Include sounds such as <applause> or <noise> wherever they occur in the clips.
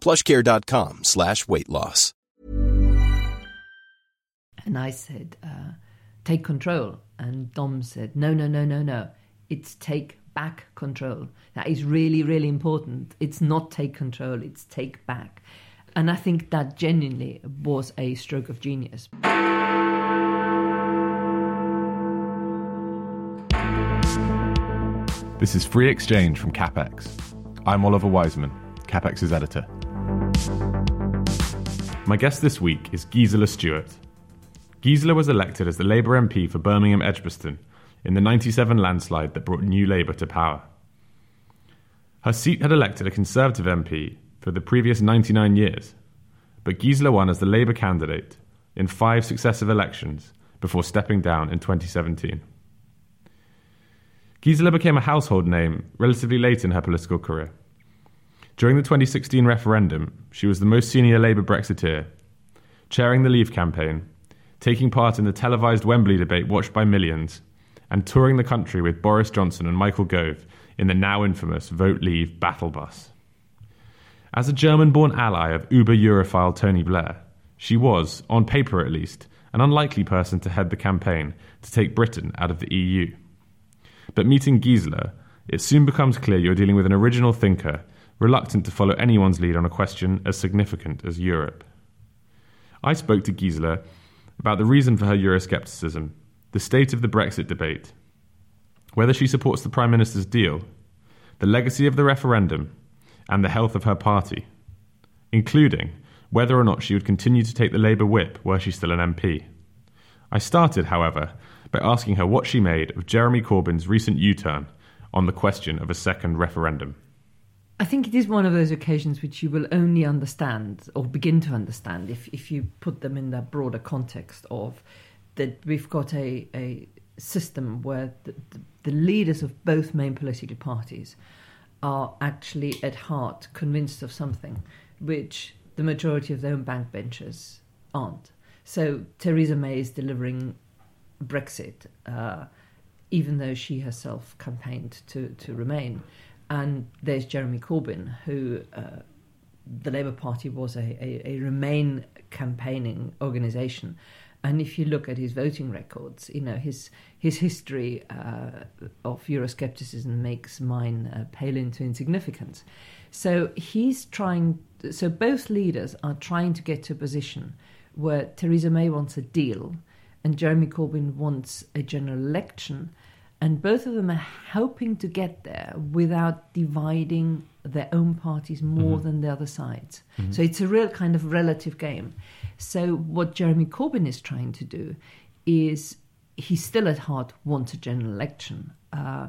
plushcare.com slash weight loss. And I said, uh, take control. And Dom said, no, no, no, no, no. It's take back control. That is really, really important. It's not take control, it's take back. And I think that genuinely was a stroke of genius. This is Free Exchange from CapX. I'm Oliver Wiseman, CapX's editor. My guest this week is Gisela Stuart. Gisela was elected as the Labour MP for Birmingham Edgbaston in the 97 landslide that brought New Labour to power. Her seat had elected a Conservative MP for the previous 99 years, but Gisela won as the Labour candidate in five successive elections before stepping down in 2017. Gisela became a household name relatively late in her political career. During the 2016 referendum, she was the most senior Labour Brexiteer, chairing the Leave campaign, taking part in the televised Wembley debate watched by millions, and touring the country with Boris Johnson and Michael Gove in the now infamous Vote Leave battle bus. As a German born ally of uber Europhile Tony Blair, she was, on paper at least, an unlikely person to head the campaign to take Britain out of the EU. But meeting Gisela, it soon becomes clear you're dealing with an original thinker reluctant to follow anyone's lead on a question as significant as Europe. I spoke to Gisela about the reason for her Euroscepticism, the state of the Brexit debate, whether she supports the Prime Minister's deal, the legacy of the referendum, and the health of her party, including whether or not she would continue to take the Labour whip were she still an MP. I started, however, by asking her what she made of Jeremy Corbyn's recent U turn on the question of a second referendum. I think it is one of those occasions which you will only understand or begin to understand if, if you put them in that broader context of that we've got a, a system where the, the, leaders of both main political parties are actually at heart convinced of something which the majority of their own backbenchers aren't. So Theresa May is delivering Brexit, uh, even though she herself campaigned to, to remain. And there's Jeremy Corbyn, who uh, the Labour Party was a, a, a Remain campaigning organisation. And if you look at his voting records, you know his his history uh, of Euroscepticism makes mine uh, pale into insignificance. So he's trying. So both leaders are trying to get to a position where Theresa May wants a deal, and Jeremy Corbyn wants a general election, and both of them are hoping to get there without dividing their own parties more mm-hmm. than the other sides. Mm-hmm. So it's a real kind of relative game. So what Jeremy Corbyn is trying to do is he still at heart wants a general election. Uh,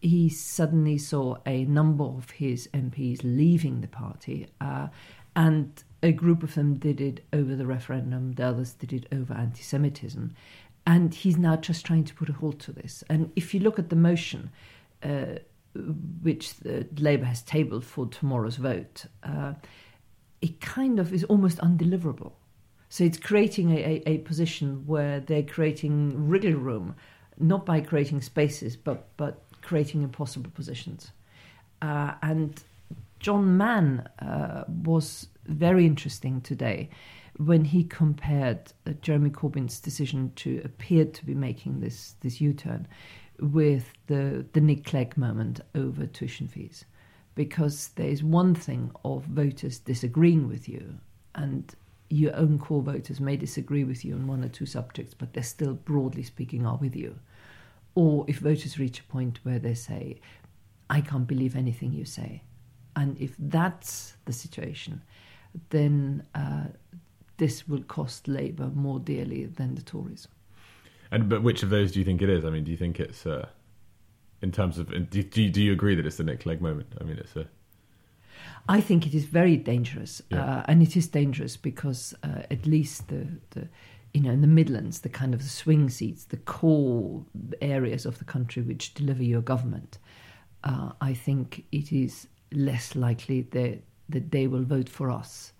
he suddenly saw a number of his MPs leaving the party, uh, and a group of them did it over the referendum, the others did it over anti Semitism. And he's now just trying to put a halt to this. And if you look at the motion, uh, which Labour has tabled for tomorrow's vote, uh, it kind of is almost undeliverable. So it's creating a, a, a, position where they're creating wriggle room, not by creating spaces, but, but creating impossible positions. Uh, and John Mann uh, was very interesting today when he compared uh, Jeremy Corbyn's decision to appear to be making this this U-turn with the the Nick Clegg moment over tuition fees, because there is one thing of voters disagreeing with you, and your own core voters may disagree with you on one or two subjects, but they still, broadly speaking, are with you. Or if voters reach a point where they say, I can't believe anything you say. And if that's the situation, then uh, this will cost Labour more dearly than the Tories. And but which of those do you think it is? I mean, do you think it's uh, in terms of do, do you, do you agree that it's the Nick Clegg moment? I mean, it's a I think it is very dangerous, Yeah. uh, and it is dangerous because uh, at least the, the you know in the Midlands, the kind of the swing seats, the core areas of the country which deliver your government, uh, I think it is less likely that that they will vote for us,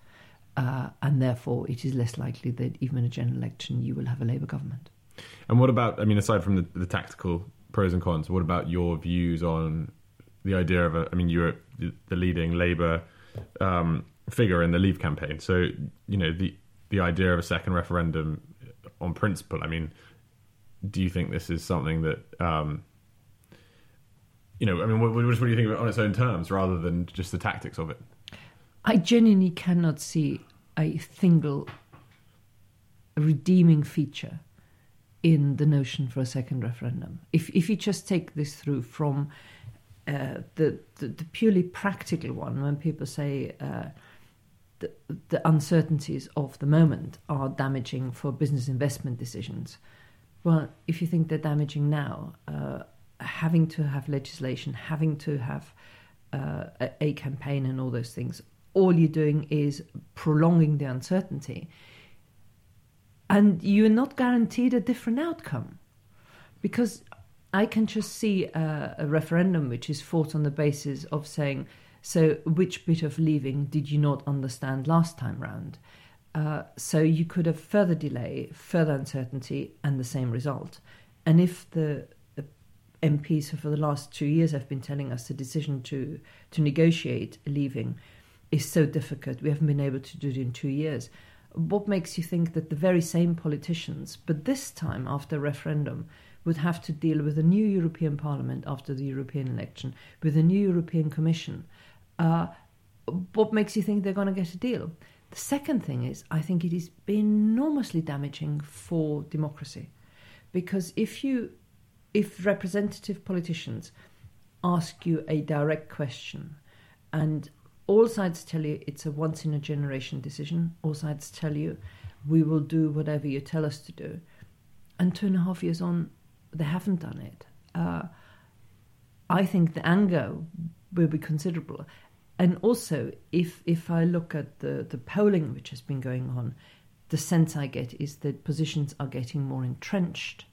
uh, and therefore it is less likely that even in a general election you will have a Labour government. And what about? I mean, aside from the, the tactical pros and cons, what about your views on the idea of a? I mean, you're the leading Labour um, figure in the Leave campaign, so you know the the idea of a second referendum on principle. I mean, do you think this is something that? Um, you know, I mean, what, what what do you think of it on its own terms, rather than just the tactics of it? I genuinely cannot see a single redeeming feature in the notion for a second referendum. If if you just take this through from uh, the, the the purely practical one, when people say uh, the uncertainties of the moment are damaging for business investment decisions, well, if you think they're damaging now, uh, having to have legislation, having to have uh, a campaign, and all those things, all you're doing is prolonging the uncertainty and you're not guaranteed a different outcome because I can just see a, a, referendum which is fought on the basis of saying, so which bit of leaving did you not understand last time round? Uh, so you could have further delay, further uncertainty, and the same result. And if the MPs for the last two years have been telling us the decision to to negotiate leaving is so difficult, we haven't been able to do it in two years what makes you think that the very same politicians, but this time after a referendum, would have to deal with a new European Parliament after the European election, with a new European Commission? Uh, what makes you think they're going to get a deal? The second thing is, I think it is enormously damaging for democracy, because if you, if representative politicians ask you a direct question, and all sides tell you it's a once in a generation decision. All sides tell you we will do whatever you tell us to do. And two and a half years on, they haven't done it. Uh, I think the anger will be considerable. And also, if if I look at the, the polling which has been going on, the sense I get is that positions are getting more entrenched.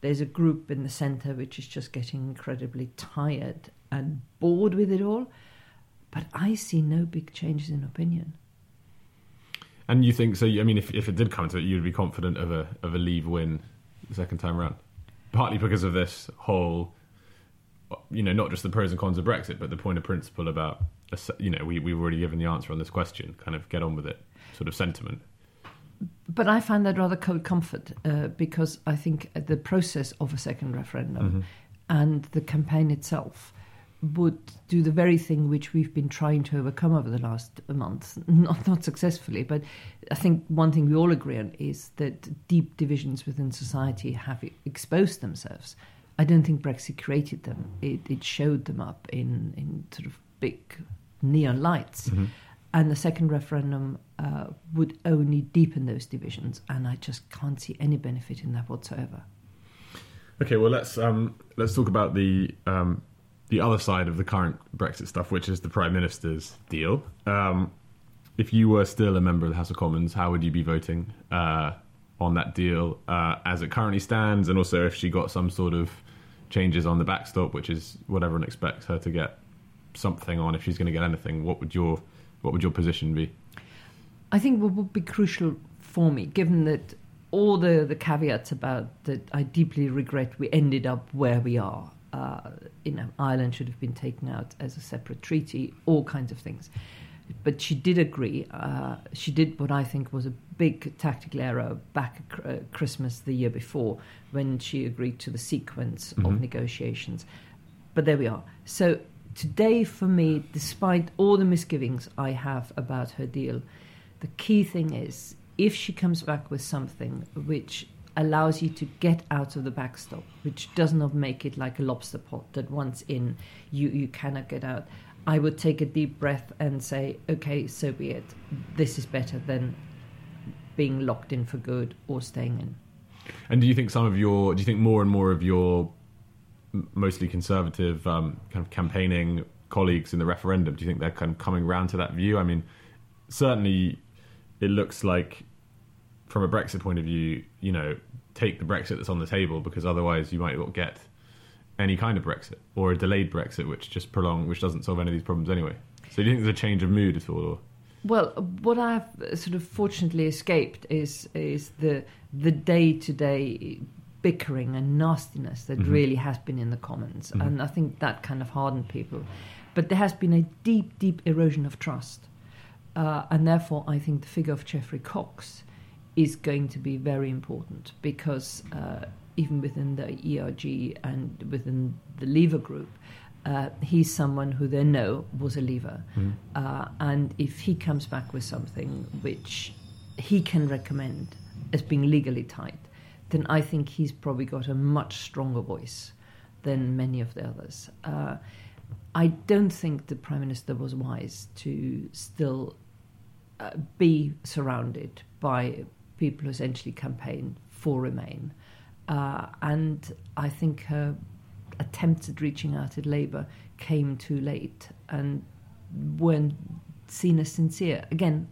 There's a group in the centre which is just getting incredibly tired and bored with it all. But I see no big changes in opinion. And you think so? I mean, if if it did come to it, you'd be confident of a of a leave win the second time round, partly because of this whole, you know, not just the pros and cons of Brexit, but the point of principle about, you know, we we've already given the answer on this question. Kind of get on with it, sort of sentiment. But I find that rather cold comfort uh, because I think the process of a second referendum Mm-hmm. and the campaign itself would do the very thing which we've been trying to overcome over the last month, not not successfully. But I think one thing we all agree on is that deep divisions within society have exposed themselves. I don't think Brexit created them; it, it showed them up in in sort of big neon lights. And the second referendum uh, would only deepen those divisions, and I just can't see any benefit in that whatsoever. Okay, well let's um, let's talk about the um, the other side of the current Brexit stuff, which is the Prime Minister's deal. Um, if you were still a member of the House of Commons, how would you be voting uh, on that deal uh, as it currently stands, and also if she got some sort of changes on the backstop, which is what everyone expects her to get something on, if she's going to get anything, what would your what would your position be? I think what would be crucial for me, given that all the, the caveats about that I deeply regret we ended up where we are. Uh, you know, Ireland should have been taken out as a separate treaty, all kinds of things. But she did agree. Uh, she did what I think was a big tactical error back at uh, Christmas the year before when she agreed to the sequence of negotiations. But there we are. So today, for me, despite all the misgivings I have about her deal, The key thing is if she comes back with something which allows you to get out of the backstop, which does not make it like a lobster pot that once in you, you cannot get out. I would take a deep breath and say, okay, so be it. This is better than being locked in for good or staying in. And do you think some of your, do you think more and more of your mostly conservative um, kind of campaigning colleagues in the referendum, do you think they're kind of coming around to that view? I mean, certainly it looks like from a Brexit point of view, you know, take the Brexit that's on the table because otherwise you might not get any kind of Brexit or a delayed Brexit, which just prolong, which doesn't solve any of these problems anyway. So do you think there's a change of mood at all? Or? Well, what I've sort of fortunately escaped is is the the day to day bickering and nastiness that mm-hmm. really has been in the Commons, mm-hmm. and I think that kind of hardened people. But there has been a deep, deep erosion of trust, uh, and therefore I think the figure of Geoffrey Cox is going to be very important because uh, even within the ERG and within the Leaver group, uh, he's someone who they know was a Leaver. Mm. Uh, and if he comes back with something which he can recommend as being legally tight, then I think he's probably got a much stronger voice than many of the others. Uh, I don't think the Prime Minister was wise to still uh, be surrounded by people essentially campaign for Remain. Uh, and I think her attempts at reaching out at Labour came too late and weren't seen as sincere. Again,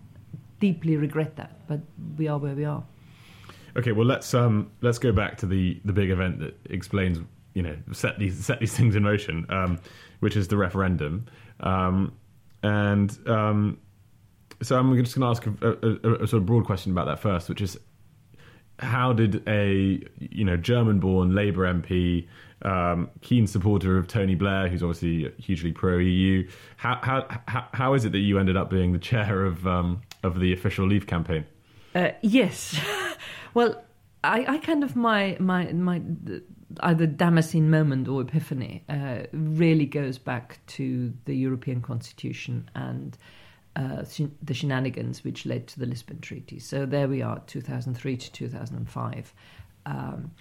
deeply regret that, but we are where we are. Okay, well let's um, let's go back to the the big event that explains you know set these set these <laughs> things in motion, um, which is the referendum, um, and um, so I'm just going to ask a, a, a, sort of broad question about that first, which is how did a you know German-born Labour MP, um, keen supporter of Tony Blair, who's obviously hugely pro EU, how, how how is it that you ended up being the chair of um, of the official Leave campaign? Uh, yes, <laughs> well, I, I, kind of my my my either Damascene moment or epiphany uh, really goes back to the European Constitution and uh, the shenanigans which led to the Lisbon Treaty. So there we are, 2003 to 2005. Um,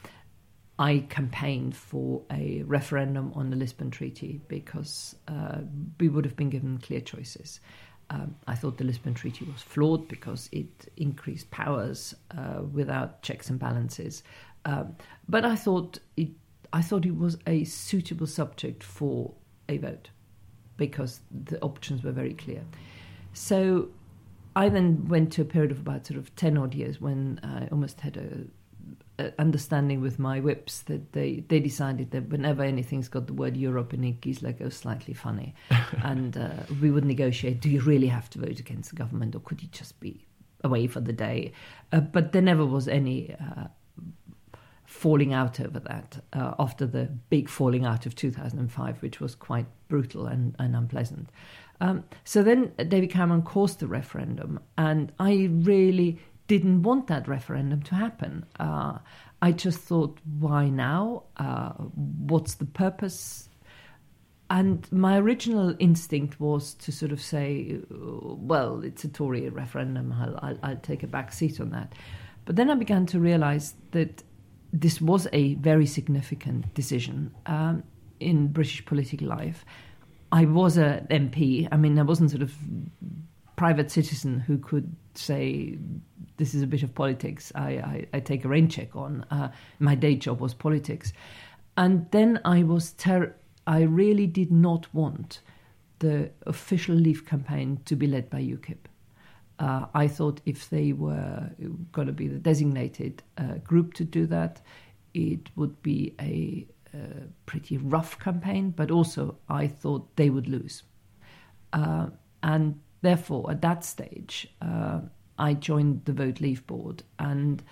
I campaigned for a referendum on the Lisbon Treaty because uh, we would have been given clear choices. Um, I thought the Lisbon Treaty was flawed because it increased powers uh, without checks and balances. Um, but I thought it, I thought it was a suitable subject for a vote because the options were very clear. So I then went to a period of about sort of 10 odd years when I almost had a, a, understanding with my whips that they, they decided that whenever anything's got the word Europe in it, Gisela goes slightly funny. <laughs> and uh, we would negotiate do you really have to vote against the government or could you just be away for the day? Uh, but there never was any. Uh, falling out over that uh, after the big falling out of 2005, which was quite brutal and, and unpleasant. Um, so then David Cameron caused the referendum, and I really didn't want that referendum to happen. Uh, I just thought, why now? Uh, what's the purpose? And my original instinct was to sort of say, well, it's a Tory referendum, I'll, I'll, I'll take a back seat on that. But then I began to realize that this was a very significant decision um, in British political life. I was an MP. I mean, I wasn't sort of private citizen who could say this is a bit of politics. I, I, I take a rain check on. Uh, my day job was politics, and then I was ter- I really did not want the official Leave campaign to be led by UKIP. Uh, I thought if they were going to be the designated uh, group to do that, it would be a a pretty rough campaign, but also I thought they would lose. Uh, and therefore, at that stage, uh, I joined the Vote Leave board, and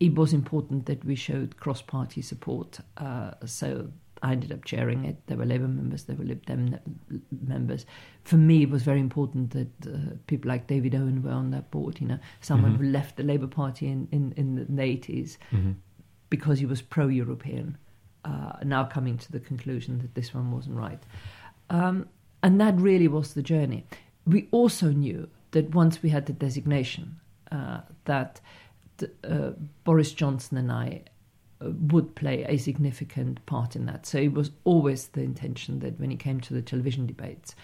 it was important that we showed cross party support. Uh, so I ended up chairing it. There were Labour members, there were Lib Dem members. For me, it was very important that uh, people like David Owen were on that board. You know, someone mm-hmm. who left the Labour Party in, in, in the 80s mm-hmm. because he was pro European uh, now coming to the conclusion that this one wasn't right. Um, and that really was the journey. We also knew that once we had the designation, uh, that uh, Boris Johnson and I uh, would play a significant part in that. So it was always the intention that when it came to the television debates,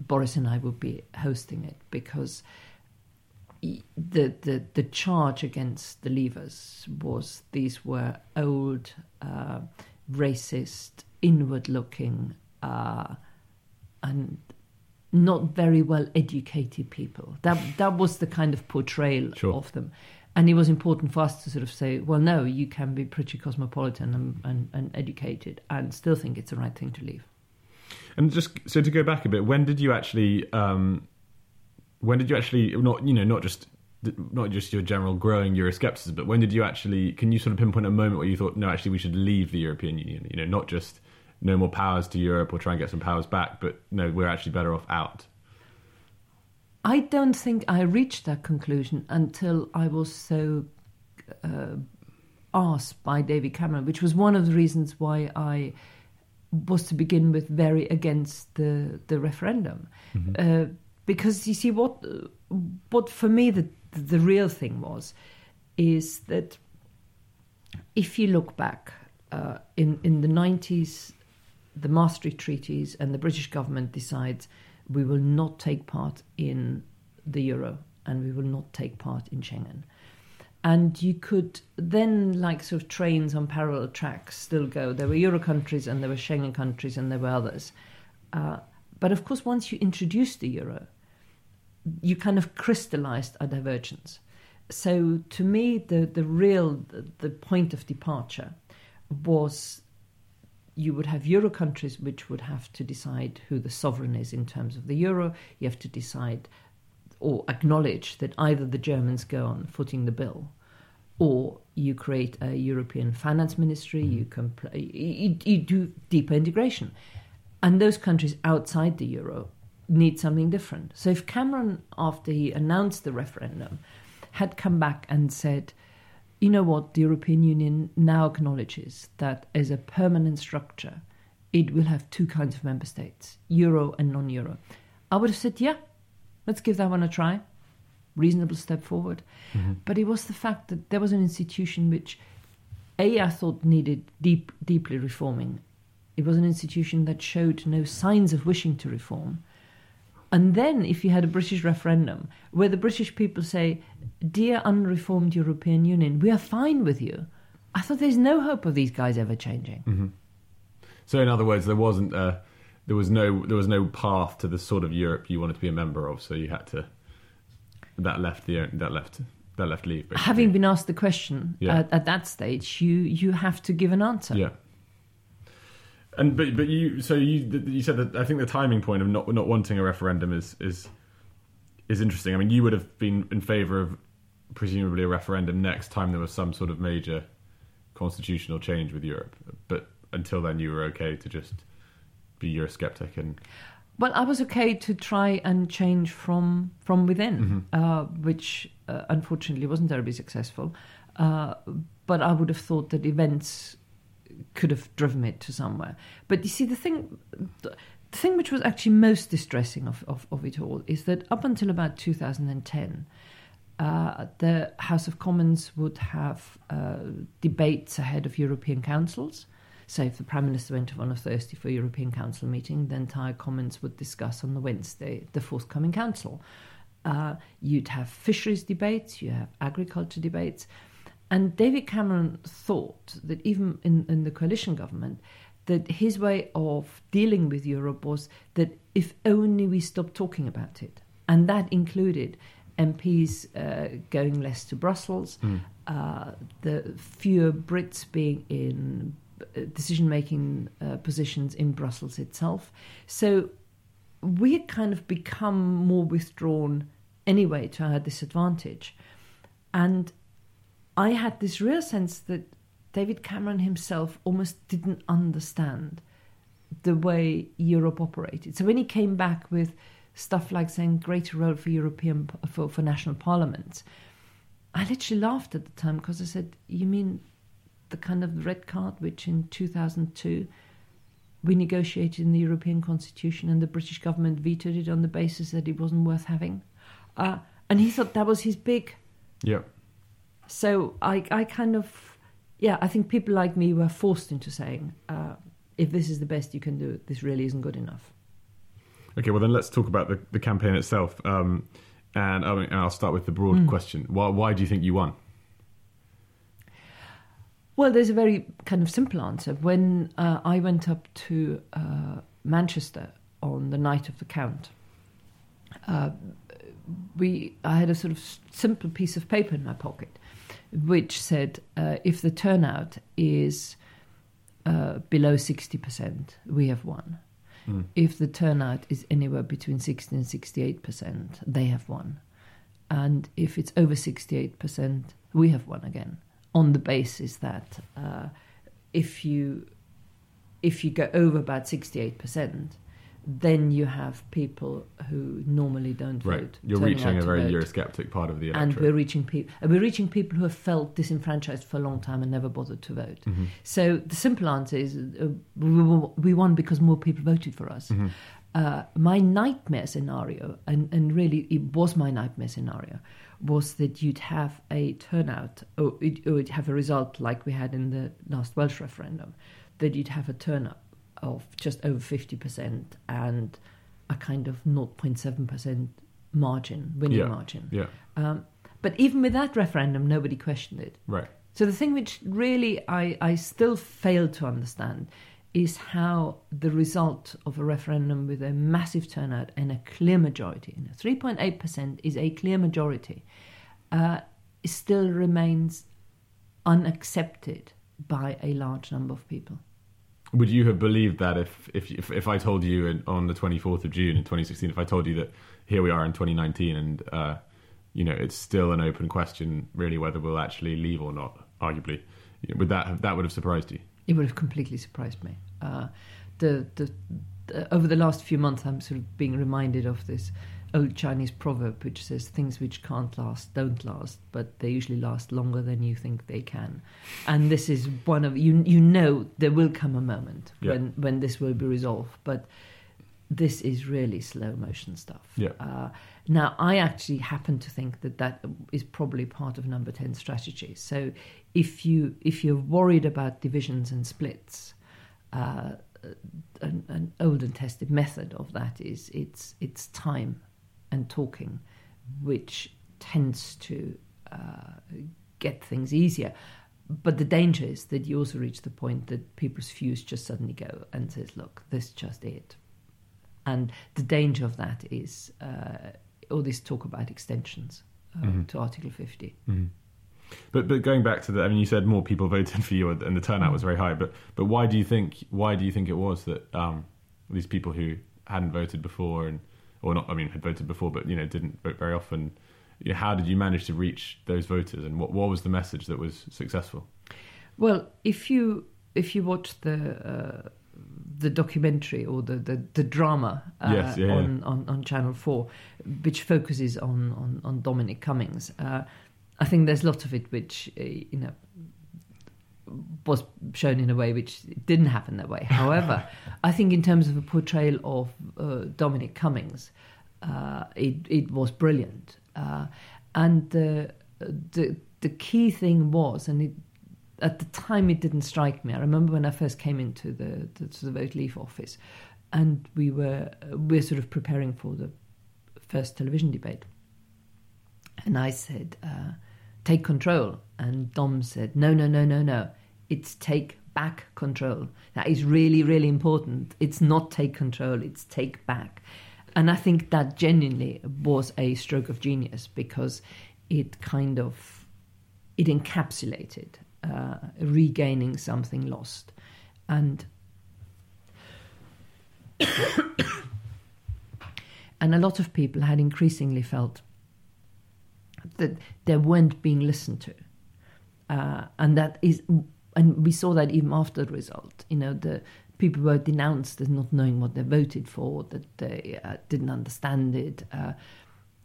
Boris and I would be hosting it because the the, the charge against the leavers was these were old, uh, racist, inward-looking, uh, and not very well educated people. That that was the kind of portrayal Sure. of them. And it was important for us to sort of say, well, no, you can be pretty cosmopolitan and, and, and educated and still think it's the right thing to leave. And just so to go back a bit, when did you actually? Um, when did you actually not you know not just not just your general growing Euroscepticism, but when did you actually? Can you sort of pinpoint a moment where you thought, no, actually, we should leave the European Union? You know, not just no more powers to Europe or try and get some powers back, but no, we're actually better off out. I don't think I reached that conclusion until I was so uh, asked by David Cameron, which was one of the reasons why I was to begin with very against the the referendum, uh, because you see what what for me the the real thing was is that if you look back uh, in in the nineties, the Maastricht treaties and the British government decides we will not take part in the euro and we will not take part in Schengen. And you could then, like sort of trains on parallel tracks, still go. There were euro countries and there were Schengen countries and there were others. Uh, but of course, once you introduce the euro, you kind of crystallized a divergence. So to me, the, the real the, the point of departure was you would have euro countries which would have to decide who the sovereign is in terms of the euro. You have to decide or acknowledge that either the Germans go on footing the bill or you create a European finance ministry, mm-hmm. you, compl- you, you do deeper integration. And those countries outside the euro need something different. So if Cameron, after he announced the referendum, had come back and said, you know what, the European Union now acknowledges that as a permanent structure, it will have two kinds of member states, euro and non euro. I would have said, yeah, let's give that one a try. Reasonable step forward. Mm-hmm. But it was the fact that there was an institution which, A, I thought needed deep, deeply reforming. It was an institution that showed no signs of wishing to reform. And then, if you had a British referendum where the British people say, Dear unreformed European Union, we are fine with you, I thought there's no hope of these guys ever changing. Mm-hmm. So, in other words, there wasn't a, there was no there was no path to the sort of Europe you wanted to be a member of. So you had to that left the that left that left leave. basically. Having been asked the question Yeah. at, at that stage, you, you have to give an answer. Yeah. And but but you so you you said that I think the timing point of not not wanting a referendum is is is interesting. I mean, you would have been in favour of presumably a referendum next time there was some sort of major constitutional change with Europe, but until then you were okay to just be Eurosceptic and Well, I was okay to try and change from from within, uh, which uh, unfortunately wasn't terribly successful. Uh, but I would have thought that events could have driven it to somewhere. But you see, the thing, the thing which was actually most distressing of, of, of it all is that up until about 2010, uh, the House of Commons would have uh, debates ahead of European councils. So, if the Prime Minister went on a Thursday for a European Council meeting, the entire Commons would discuss on the Wednesday the forthcoming Council. Uh, you'd have fisheries debates, you have agriculture debates. And David Cameron thought that even in, in the coalition government, that his way of dealing with Europe was that if only we stopped talking about it. And that included MPs uh, going less to Brussels, uh, the fewer Brits being in decision making uh, positions in Brussels itself. So we had kind of become more withdrawn anyway to our disadvantage. And I had this real sense that David Cameron himself almost didn't understand the way Europe operated. So when he came back with stuff like saying greater role for European for, for national parliaments, I literally laughed at the time because I said, "You mean the kind of red card which in 2002 we negotiated in the European Constitution and the British government vetoed it on the basis that it wasn't worth having?" Uh, and he thought that was his big. Yeah. So I, I kind of, yeah, I think people like me were forced into saying, uh, if this is the best you can do, this really isn't good enough. Okay, well then let's talk about the, the campaign itself. Um, and I mean, I'll start with the broad Mm. question. Why, why do you think you won? Well, there's a very kind of simple answer. When uh, I went up to uh, Manchester on the night of the count, uh, we I had a sort of simple piece of paper in my pocket, which said, uh, "If the turnout is uh, below sixty percent, we have won. If the turnout is anywhere between sixty and sixty-eight percent, they have won, and if it's over sixty-eight percent, we have won again." On the basis that uh, if you if you go over about sixty-eight percent, then you have people who normally don't Right. vote. You're reaching a very vote. Eurosceptic part of the electorate. and we're reaching people. And we're reaching people who have felt disenfranchised for a long time and never bothered to vote. Mm-hmm. So the simple answer is uh, we, we won because more people voted for us. Mm-hmm. Uh, my nightmare scenario, and, and really it was my nightmare scenario, was that you'd have a turnout, or it- or you'd have a result like we had in the last Welsh referendum, that you'd have a turnout of just over 50% and a kind of 0.7% margin, winning yeah. margin. Yeah. Um, but even with that referendum, nobody questioned it. Right. So the thing which really I, I still fail to understand is how the result of a referendum with a massive turnout and a clear majority, and 3.8% is a clear majority, uh, still remains unaccepted by a large number of people. Would you have believed that if if if, if I told you in, on the 24th of June in 2016, if I told you that here we are in 2019 and uh, you know it's still an open question, really whether we'll actually leave or not? Arguably, would that have, that would have surprised you? It would have completely surprised me. Uh, the, the, the over the last few months, I'm sort of being reminded of this old Chinese proverb which says things which can't last don't last, but they usually last longer than you think they can. And this is one of you. You know there will come a moment Yeah. when when this will be resolved, but this is really slow motion stuff. Yeah. Uh, now, I actually happen to think that that is probably part of number 10 strategy. So if, you, if you're worried about divisions and splits, uh, an, an old and tested method of that is it's, it's time and talking, which tends to uh, get things easier. But the danger is that you also reach the point that people's views just suddenly go and says, look, this is just it. And the danger of that is uh, all this talk about extensions uh, to Article 50. But but going back to the, I mean, you said more people voted <laughs> for you, and the turnout was very high. But but why do you think why do you think it was that um, these people who hadn't voted before and or not, I mean, had voted before, but you know, didn't vote very often. You know, how did you manage to reach those voters, and what what was the message that was successful? Well, if you if you watch the uh, the documentary or the the, the drama uh, Yes, yeah, yeah. on, on on Channel Four, which focuses on on, on Dominic Cummings, uh, I think there's lots of it which uh, you know was shown in a way which didn't happen that way. However, <laughs> I think in terms of a portrayal of uh, Dominic Cummings, uh, it it was brilliant, uh, and the the the key thing was, and it, at the time it didn't strike me. I remember when I first came into the the, to the Vote Leave office, and we were we were sort of preparing for the first television debate, and I said, uh, "Take control," and Dom said, "No, no, no, no, no. It's take back control. That is really, really important. It's not take control. It's take back." And I think that genuinely was a stroke of genius because it kind of it encapsulated uh, regaining something lost, and <coughs> and a lot of people had increasingly felt that they weren't being listened to, uh, and that is, and we saw that even after the result. You know, the people were denounced as not knowing what they voted for, that they uh, didn't understand it. Uh,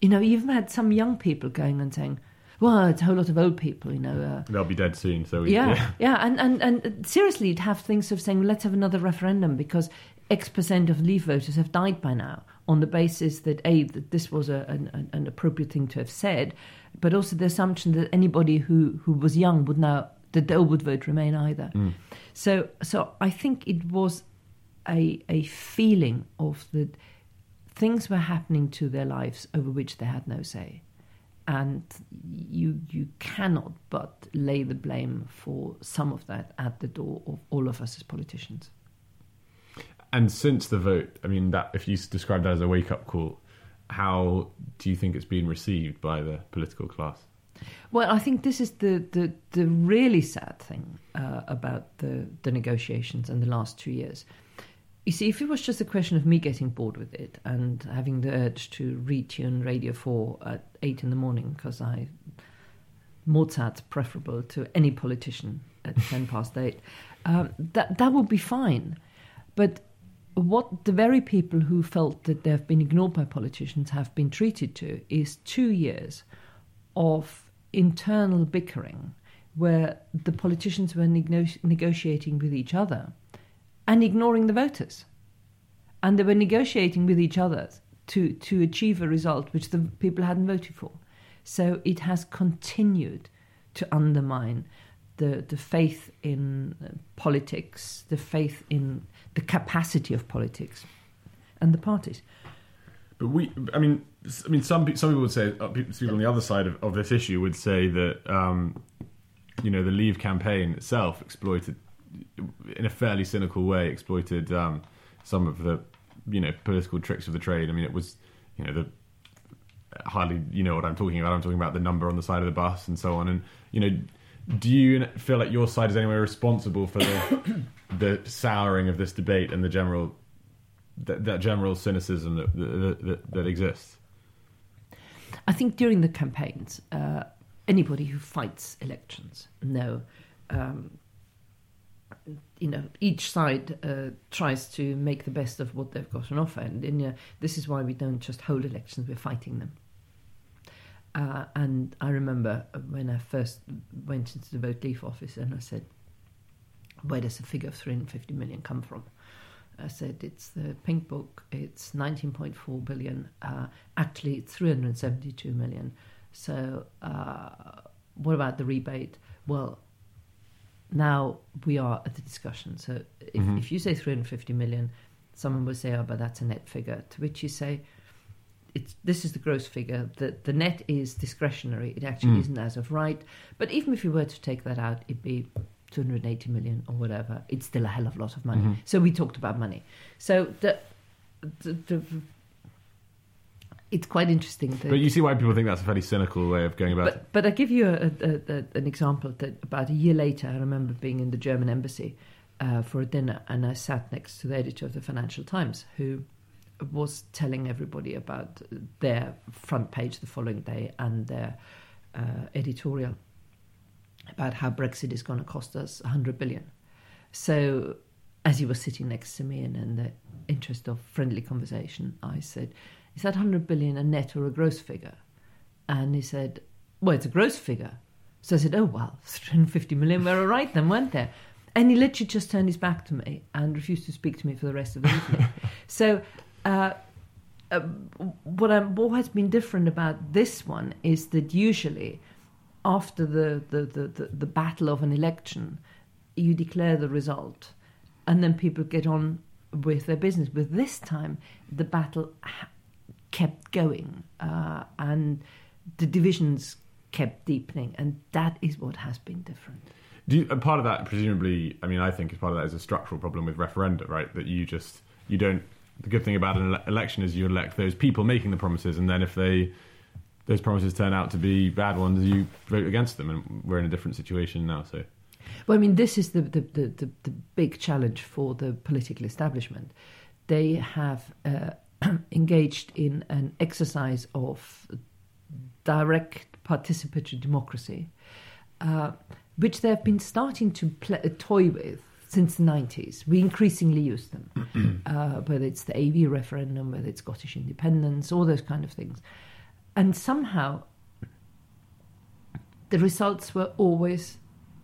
you know, you even had some young people going and saying, "Well, it's a whole lot of old people." You know. Uh, They'll be dead soon. So we, yeah, yeah, <laughs> and, and and seriously, you'd have things of saying, let's have another referendum because X percent of Leave voters have died by now. on the basis that a that this was a, an, an appropriate thing to have said, but also the assumption that anybody who, who was young would now that they would vote Remain either. Mm. So so I think it was a a feeling of that things were happening to their lives over which they had no say. And you you cannot but lay the blame for some of that at the door of all of us as politicians. And since the vote, I mean, that if you describe that as a wake up call, how do you think it's been received by the political class? Well, I think this is the, the, the really sad thing uh, about the, the negotiations in the last two years. You see, if it was just a question of me getting bored with it and having the urge to retune Radio 4 at 8 in the morning because I Mozart's preferable to any politician at 10 past 8, um, that, that would be fine. But what the very people who felt that they've been ignored by politicians have been treated to is two years of internal bickering where the politicians were nego- negotiating with each other and ignoring the voters. And they were negotiating with each other to, to achieve a result which the people hadn't voted for. So it has continued to undermine the, the faith in uh, politics, the faith in the capacity of politics and the parties. But we, I mean, I mean, some some people would say, uh, people on the other side of, of this issue would say that, um, you know, the Leave campaign itself exploited, in a fairly cynical way, exploited um, some of the, you know, political tricks of the trade. I mean, it was, you know, the hardly, you know, what I'm talking about. I'm talking about the number on the side of the bus and so on. And you know, do you feel like your side is anywhere responsible for the <coughs> the souring of this debate and the general that, that general cynicism that that, that that, exists? I think during the campaigns, uh, anybody who fights elections know. Um, you know, each side uh, tries to make the best of what they've got on offer, and, and uh, this is why we don't just hold elections; we're fighting them. Uh, and I remember when I first went into the Vote Leave office and I said, Where does the figure of 350 million come from? I said, It's the pink book, it's 19.4 billion, uh, actually, it's 372 million. So, uh, what about the rebate? Well, now we are at the discussion. So, if, mm-hmm. if you say 350 million, someone will say, Oh, but that's a net figure. To which you say, it's this is the gross figure. The the net is discretionary. It actually mm. isn't as of right. But even if you were to take that out, it'd be 280 million or whatever. It's still a hell of a lot of money. Mm-hmm. So we talked about money. So the, the, the it's quite interesting. That, but you see why people think that's a fairly cynical way of going about but, it. But I give you a, a, a, an example that about a year later, I remember being in the German embassy uh, for a dinner, and I sat next to the editor of the Financial Times, who was telling everybody about their front page the following day and their uh, editorial about how Brexit is going to cost us 100 billion. So, as he was sitting next to me and in the interest of friendly conversation, I said, Is that 100 billion a net or a gross figure? And he said, Well, it's a gross figure. So I said, Oh, well, <laughs> 350 million were all right then, weren't there? And he literally just turned his back to me and refused to speak to me for the rest of the evening. <laughs> so uh, uh, what, I'm, what has been different about this one is that usually after the, the, the, the, the battle of an election, you declare the result and then people get on with their business. But this time, the battle ha- kept going uh, and the divisions kept deepening, and that is what has been different. Do you, part of that, presumably, I mean, I think part of that is a structural problem with referenda, right? That you just you don't the good thing about an election is you elect those people making the promises, and then if they those promises turn out to be bad ones, you vote against them, and we're in a different situation now. So, well, I mean, this is the the, the, the, the big challenge for the political establishment. They have uh, <clears throat> engaged in an exercise of direct participatory democracy, uh, which they have been starting to play, toy with since the 90s. We increasingly use them, <clears throat> uh, whether it's the AV referendum, whether it's Scottish independence, all those kind of things. And somehow the results were always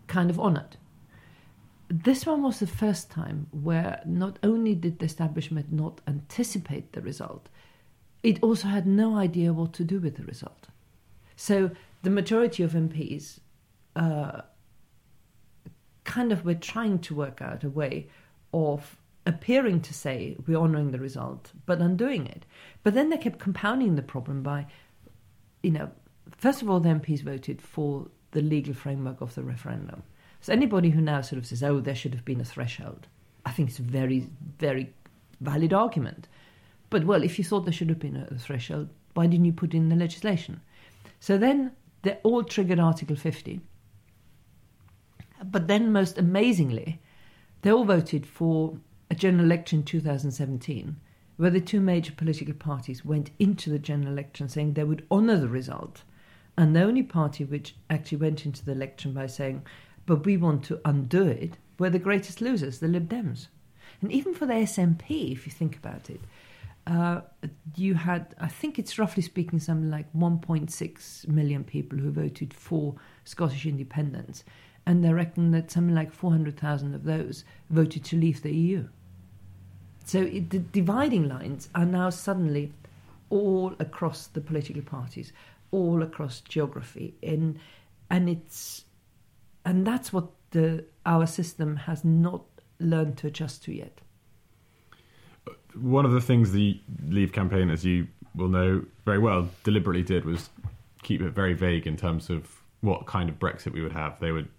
kind of honoured. This one was the first time where not only did the establishment not anticipate the result, it also had no idea what to do with the result. So the majority of MPs uh, kind of were trying to work out a way of appearing to say we're honouring the result, but undoing it. But then they kept compounding the problem by, you know, first of all, the MPs voted for the legal framework of the referendum. So anybody who now sort of says, oh, there should have been a threshold, I think it's a very, very valid argument. But well, if you thought there should have been a threshold, why didn't you put in the legislation? So then they all triggered Article 50. But then, most amazingly, they all voted for a general election in 2017, where the two major political parties went into the general election saying they would honour the result. And the only party which actually went into the election by saying, but we want to undo it, were the greatest losers, the Lib Dems. And even for the SNP, if you think about it, uh, you had, I think it's roughly speaking, something like 1.6 million people who voted for Scottish independence. And they reckon that something like 400,000 of those voted to leave the EU. So it, the dividing lines are now suddenly all across the political parties, all across geography. And, and, it's, and that's what the, our system has not learned to adjust to yet one of the things the Leave campaign, as you will know very well, deliberately did was keep it very vague in terms of what kind of Brexit we would have. They would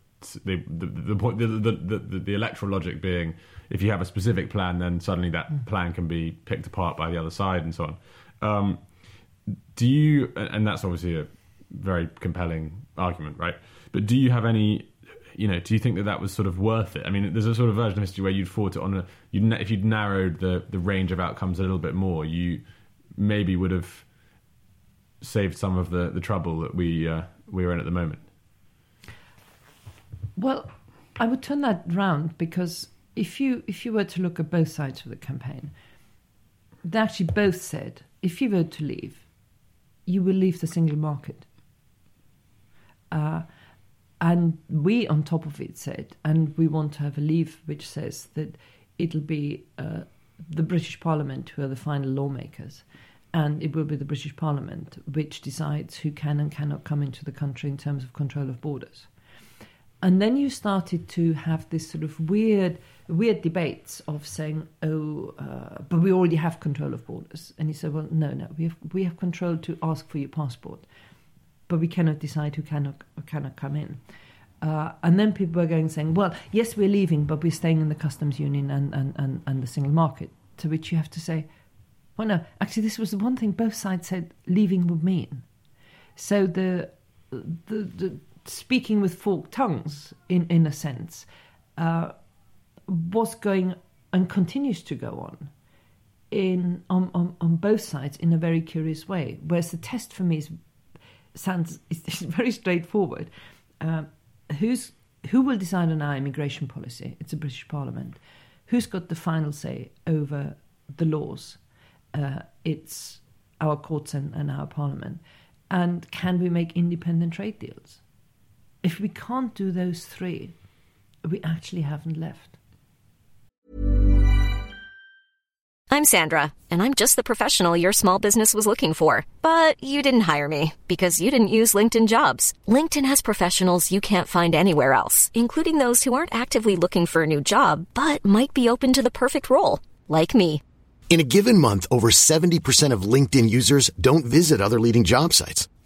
they, the, the point the, the, the, the electoral logic being if you have a specific plan, then suddenly that mm. plan can be picked apart by the other side and so on. Um, do you? And that's obviously a very compelling argument, right? But do you have any you know, do you think that that was sort of worth it? I mean, there's a sort of version of history where you'd fought it on a, you if you'd narrowed the the range of outcomes a little bit more, you maybe would have saved some of the the trouble that we uh, we are in at the moment. Well, I would turn that round because if you if you were to look at both sides of the campaign, they actually both said if you were to leave, you will leave the single market. Uh, and we, on top of it, said, and we want to have a leave which says that it'll be uh, the British Parliament who are the final lawmakers, and it will be the British Parliament which decides who can and cannot come into the country in terms of control of borders. And then you started to have this sort of weird, weird debates of saying, "Oh, uh, but we already have control of borders." And he said, "Well, no, no, we have we have control to ask for your passport." but we cannot decide who cannot cannot come in. Uh, and then people were going saying, well, yes, we're leaving, but we're staying in the customs union and, and, and, and the single market. To which you have to say, well, no, actually, this was the one thing both sides said leaving would mean. So the, the, the speaking with forked tongues, in, in a sense, uh, was going and continues to go on in on, on, on both sides in a very curious way. Whereas the test for me is sounds <laughs> it's very straightforward. Uh, who's who will decide on our immigration policy? It's a British Parliament. Who's got the final say over the laws? Uh, it's our courts and, and our Parliament. And can we make independent trade deals? If we can't do those three, we actually haven't left. I'm Sandra, and I'm just the professional your small business was looking for. But you didn't hire me because you didn't use LinkedIn jobs. LinkedIn has professionals you can't find anywhere else, including those who aren't actively looking for a new job but might be open to the perfect role, like me. In a given month, over 70% of LinkedIn users don't visit other leading job sites.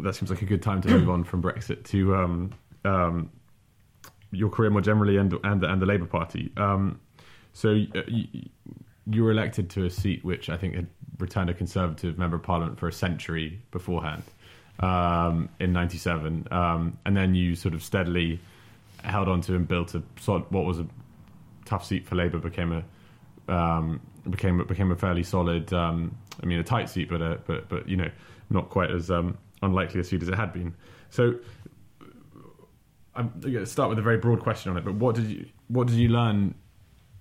that seems like a good time to move on from Brexit to um, um, your career more generally and and the, and the Labour Party. Um, so you, you were elected to a seat which I think had returned a Conservative member of Parliament for a century beforehand um, in '97, um, and then you sort of steadily held on to and built a solid, what was a tough seat for Labour became a um, became became a fairly solid. I mean, a tight seat, but a, but but you know, not quite as um, unlikely a seat as it had been. So, I'm going to start with a very broad question on it. But what did you what did you learn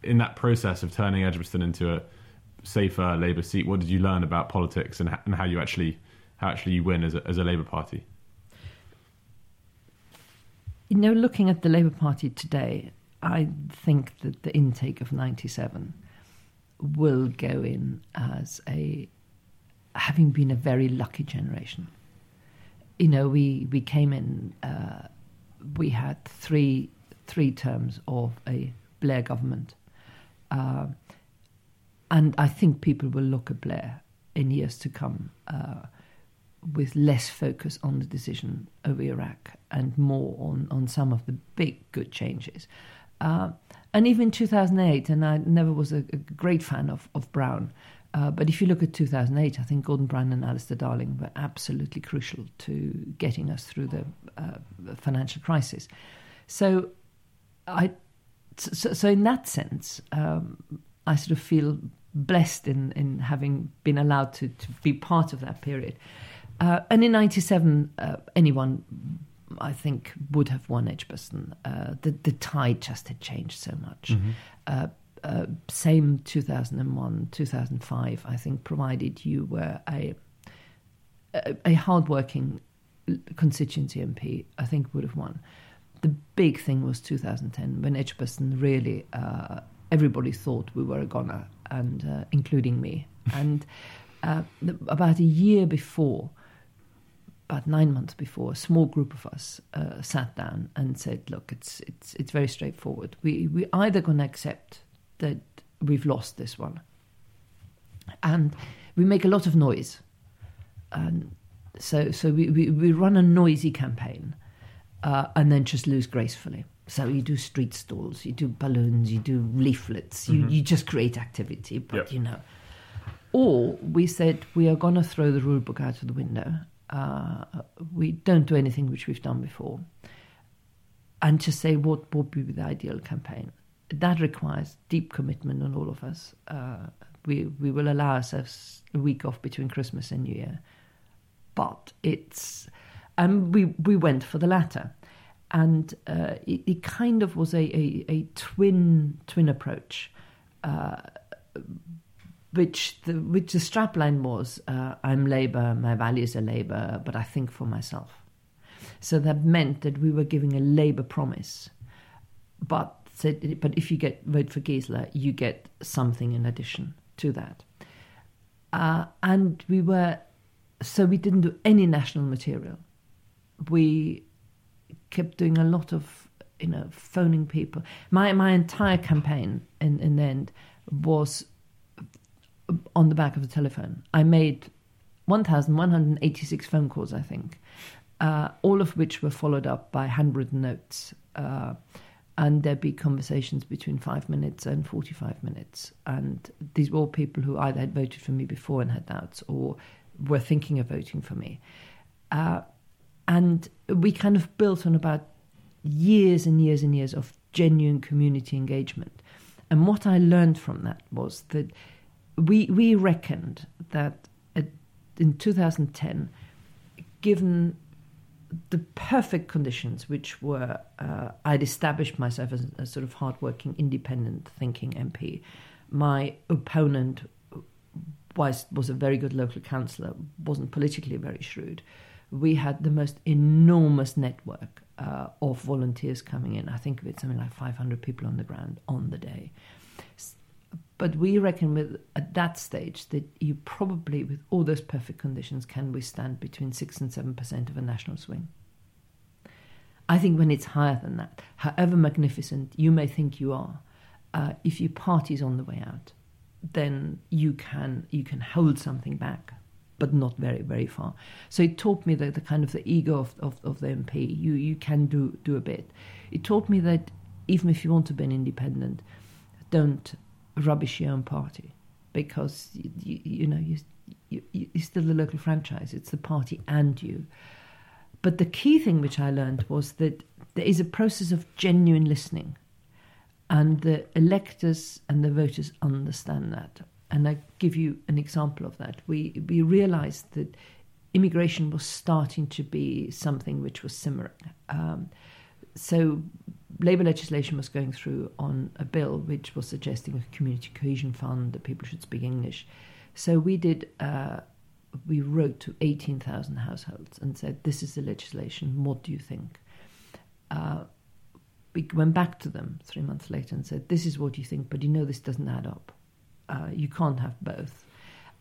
in that process of turning Edgbaston into a safer Labour seat? What did you learn about politics and, and how you actually how actually you win as a, as a Labour Party? You know, looking at the Labour Party today, I think that the intake of 97 will go in as a having been a very lucky generation. You know, we, we came in, uh, we had three, three terms of a Blair government. Uh, and I think people will look at Blair in years to come uh, with less focus on the decision over Iraq and more on, on some of the big good changes. Uh, and even in 2008, and I never was a, a great fan of, of Brown, uh, but if you look at 2008, I think Gordon Brown and Alistair Darling were absolutely crucial to getting us through the uh, financial crisis. So, I, so, so in that sense, um, I sort of feel blessed in, in having been allowed to, to be part of that period. Uh, and in 97, uh, anyone I think would have won Edgbaston. Uh, the the tide just had changed so much. Mm-hmm. Uh, same 2001, 2005. I think provided you were a a, a hardworking constituency MP, I think would have won. The big thing was 2010 when Edgbaston really uh, everybody thought we were a goner, and uh, including me. <laughs> and uh, about a year before about nine months before, a small group of us uh, sat down and said, "Look, it's it's it's very straightforward. We we either going to accept that we've lost this one, and we make a lot of noise, and so so we we, we run a noisy campaign, uh, and then just lose gracefully." So you do street stalls, you do balloons, you do leaflets, you, mm-hmm. you just create activity, but yep. you know. Or we said we are going to throw the rule book out of the window uh, we don't do anything which we've done before. And to say what would be the ideal campaign. That requires deep commitment on all of us. Uh, we we will allow ourselves a week off between Christmas and New Year, but it's and we we went for the latter, and uh, it, it, kind of was a, a, a twin twin approach. Uh, which the which the strapline was uh, I'm Labour, my values are Labour, but I think for myself. So that meant that we were giving a Labour promise, but but if you get vote for Gisela, you get something in addition to that. Uh, and we were so we didn't do any national material. We kept doing a lot of you know phoning people. My my entire campaign in in the end was on the back of the telephone. I made 1,186 phone calls, I think, uh, all of which were followed up by handwritten notes. Uh, and there'd be conversations between five minutes and 45 minutes. And these were all people who either had voted for me before and had doubts or were thinking of voting for me. Uh, and we kind of built on about years and years and years of genuine community engagement. And what I learned from that was that we we reckoned that in 2010, given the perfect conditions, which were uh, I'd established myself as a sort of hardworking, independent thinking MP. My opponent was was a very good local councillor, wasn't politically very shrewd. we had the most enormous network uh, of volunteers coming in. I think it's something like 500 people on the ground on the day. But we reckon with at that stage that you probably, with all those perfect conditions, can withstand between six and seven percent of a national swing. I think when it's higher than that, however magnificent you may think you are, uh, if your party's on the way out, then you can you can hold something back, but not very very far. So it taught me that the kind of the ego of, of, of the MP, you you can do do a bit. It taught me that even if you want to be an independent, don't rubbish your own party because you, you, you know you, you, you're still the local franchise. It's the party and you. But the key thing which I learned was that there is a process of genuine listening, and the electors and the voters understand that. And I give you an example of that. We we realised that immigration was starting to be something which was simmering. Um, so Labour legislation was going through on a bill which was suggesting a community cohesion fund that people should speak English. So we did. Uh, we wrote to eighteen thousand households and said, "This is the legislation. What do you think?" Uh, we went back to them three months later and said, "This is what you think, but you know this doesn't add up. Uh, you can't have both."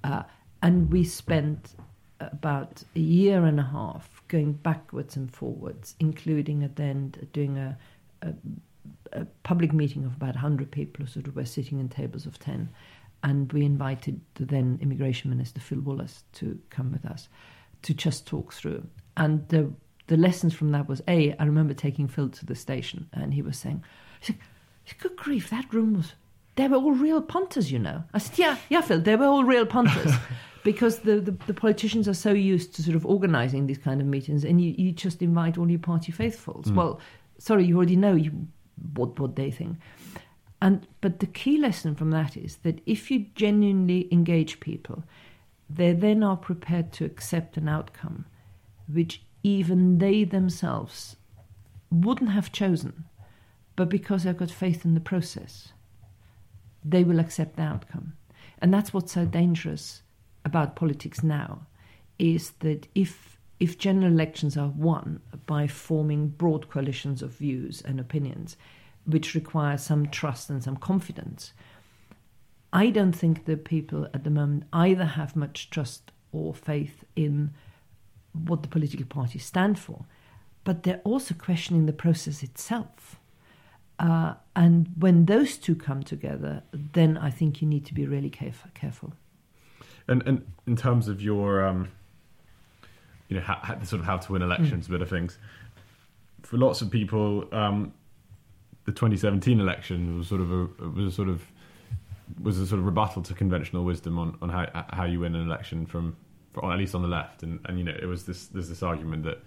Uh, and we spent about a year and a half going backwards and forwards, including at the end doing a, a, a public meeting of about 100 people who sort of were sitting in tables of 10. And we invited the then Immigration Minister, Phil Woolas, to come with us to just talk through. And the, the lessons from that was A, I remember taking Phil to the station and he was saying, he said, Good grief, that room was, they were all real punters, you know. I said, Yeah, yeah, Phil, they were all real punters. <laughs> because the, the, the, politicians are so used to sort of organizing these kind of meetings and you, you just invite all your party faithfuls. Mm. Well, sorry, you already know you, what, what they think. And, but the key lesson from that is that if you genuinely engage people, they then are prepared to accept an outcome which even they themselves wouldn't have chosen, but because they've got faith in the process, they will accept the outcome. And that's what's so dangerous about politics now is that if if general elections are won by forming broad coalitions of views and opinions, which require some trust and some confidence, I don't think the people at the moment either have much trust or faith in what the political parties stand for, but they're also questioning the process itself. Uh, and when those two come together, then I think you need to be really caref- careful. And and in terms of your, um, you know, ha, sort of how to win elections, mm. bit of things. For lots of people, um, the 2017 election was sort of a was a sort of was a sort of rebuttal to conventional wisdom on, on how how you win an election from, from at least on the left, and and you know it was this there's this argument that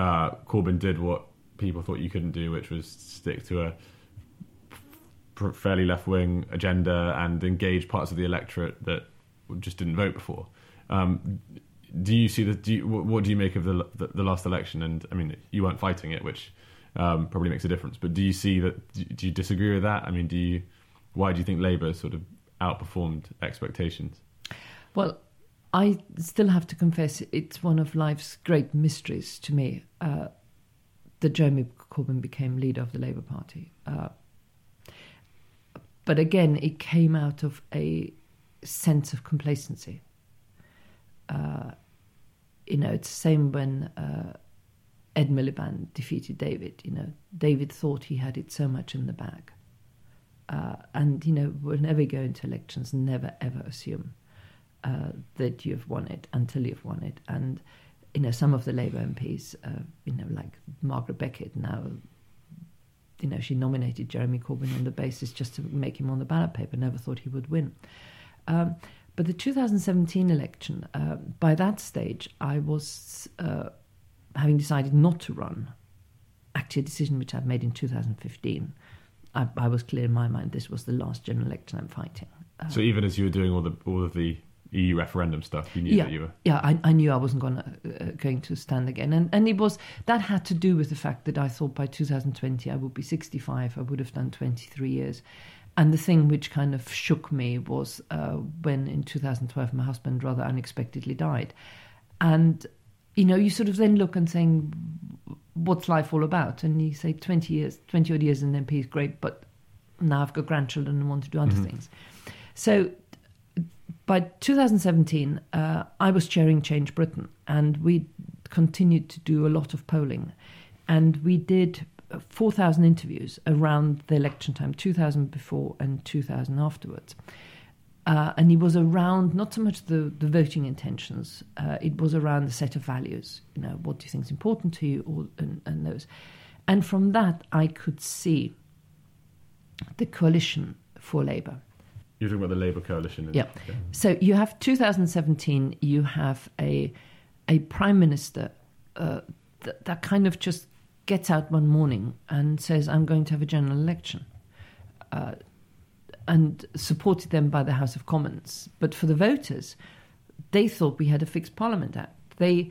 uh, Corbyn did what people thought you couldn't do, which was stick to a fairly left wing agenda and engage parts of the electorate that just didn't vote before. Um, do you see the? Do you, what do you make of the, the, the last election? And I mean, you weren't fighting it, which um, probably makes a difference. But do you see that? Do you disagree with that? I mean, do you? Why do you think Labour sort of outperformed expectations? Well, I still have to confess it's one of life's great mysteries to me uh, that Jeremy Corbyn became leader of the Labour Party. Uh, but again, it came out of a sense of complacency. Uh, you know, it's the same when uh, Ed Miliband defeated David. You know, David thought he had it so much in the bag. Uh, and, you know, we'll never go into elections, never ever assume uh, that you've won it until you've won it. And, you know, some of the Labour MPs, uh, you know, like Margaret Beckett now, you know, she nominated Jeremy Corbyn on the basis just to make him on the ballot paper, never thought he would win. Um, but the 2017 election, uh, by that stage, I was uh, having decided not to run. Actually, a decision which I'd made in 2015. I, I, was clear in my mind this was the last general election I'm fighting. Uh, so even as you were doing all the all of the EU referendum stuff, you knew yeah, that you were. Yeah, I, I knew I wasn't going to, uh, going to stand again, and and it was that had to do with the fact that I thought by 2020 I would be 65. I would have done 23 years, and the thing which kind of shook me was uh, when in 2012 my husband rather unexpectedly died. And you know, you sort of then look and saying, what's life all about? And you say 20 years, 20 odd years in MP is great, but now I've got grandchildren and want to do other things. So by 2017, uh, I was chairing Change Britain, and we continued to do a lot of polling. And we did 4,000 interviews around the election time 2,000 before and 2,000 afterwards. Uh, and it was around not so much the, the voting intentions, uh, it was around the set of values. You know, what do you think is important to you, or, and, and those. And from that, I could see the coalition for Labour. You're talking about the Labour coalition. Yeah. So you have 2017. You have a a prime minister uh, th- that kind of just gets out one morning and says, "I'm going to have a general election," uh, and supported them by the House of Commons. But for the voters, they thought we had a fixed Parliament Act. They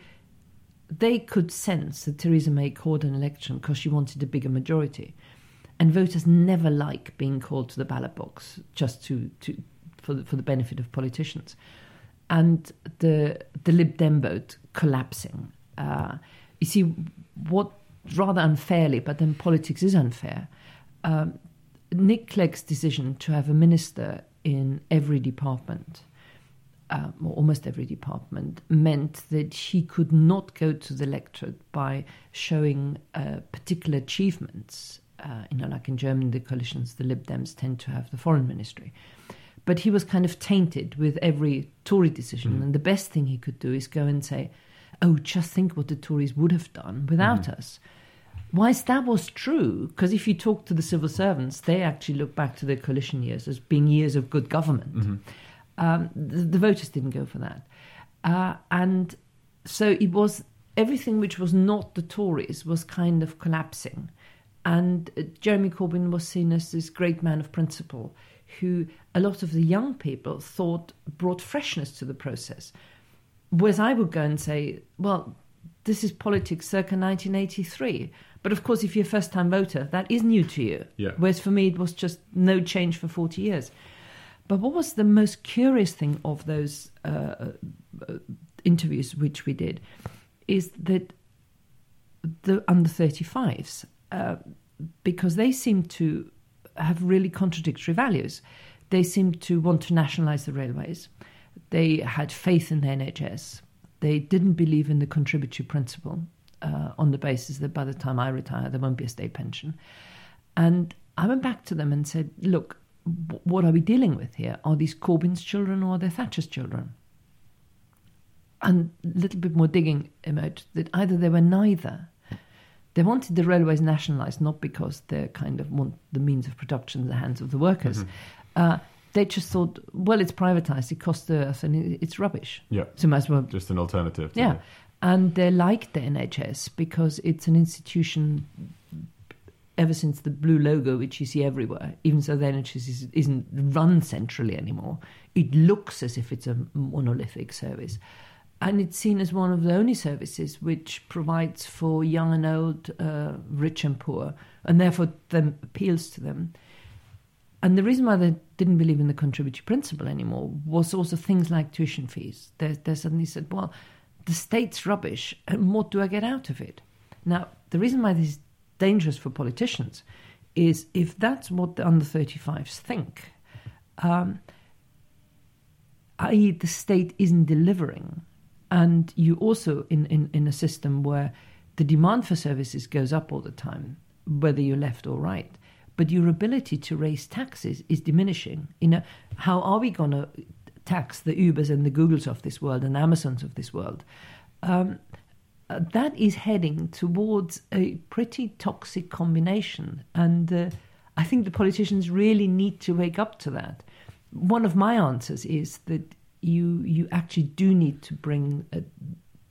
they could sense that Theresa May called an election because she wanted a bigger majority. And voters never like being called to the ballot box just to, to for, the, for the benefit of politicians. And the, the Lib Dem vote collapsing. Uh, you see, what rather unfairly, but then politics is unfair, um, Nick Clegg's decision to have a minister in every department um, or almost every department, meant that he could not go to the electorate by showing uh, particular achievements. Uh, you know, like in Germany, the coalitions, the Lib Dems tend to have the foreign ministry. But he was kind of tainted with every Tory decision. And the best thing he could do is go and say, oh, just think what the Tories would have done without us. Whilst that was true, because if you talk to the civil servants, they actually look back to their coalition years as being years of good government. Um, the, the, voters didn't go for that. Uh, and so it was everything which was not the Tories was kind of collapsing. And uh, Jeremy Corbyn was seen as this great man of principle who a lot of the young people thought brought freshness to the process. Whereas I would go and say, well, this is politics circa 1983. But of course, if you're a first time voter, that is new to you. Yeah. Whereas for me, it was just no change for 40 years. But what was the most curious thing of those uh, uh, interviews which we did is that the under 35s, uh, because they seem to have really contradictory values. They seem to want to nationalise the railways. They had faith in the NHS. They didn't believe in the contributory principle uh, on the basis that by the time I retire, there won't be a state pension. And I went back to them and said, look, what are we dealing with here? Are these Corbyn's children or are they Thatcher's children? And a little bit more digging emerged that either they were neither. They wanted the railways nationalised not because they kind of want the means of production in the hands of the workers. Mm-hmm. Uh, they just thought, well, it's privatised, it costs the earth, and it's rubbish. Yeah. So might as well. Just an alternative. to Yeah. the- And they like the NHS because it's an institution ever since the blue logo, which you see everywhere, even so the NHS is, isn't run centrally anymore, it looks as if it's a monolithic service. And it's seen as one of the only services which provides for young and old, uh, rich and poor, and therefore then appeals to them. And the reason why they didn't believe in the contributory principle anymore was also things like tuition fees. They, they suddenly said, well, the state's rubbish, and what do I get out of it? Now, the reason why this is dangerous for politicians is if that's what the under 35s think, um, i.e., the state isn't delivering, and you also in, in, in a system where the demand for services goes up all the time, whether you're left or right, but your ability to raise taxes is diminishing. You know, how are we going to tax the Ubers and the Googles of this world and Amazons of this world? Um, uh, that is heading towards a pretty toxic combination. And uh, I think the politicians really need to wake up to that. One of my answers is that you you actually do need to bring uh,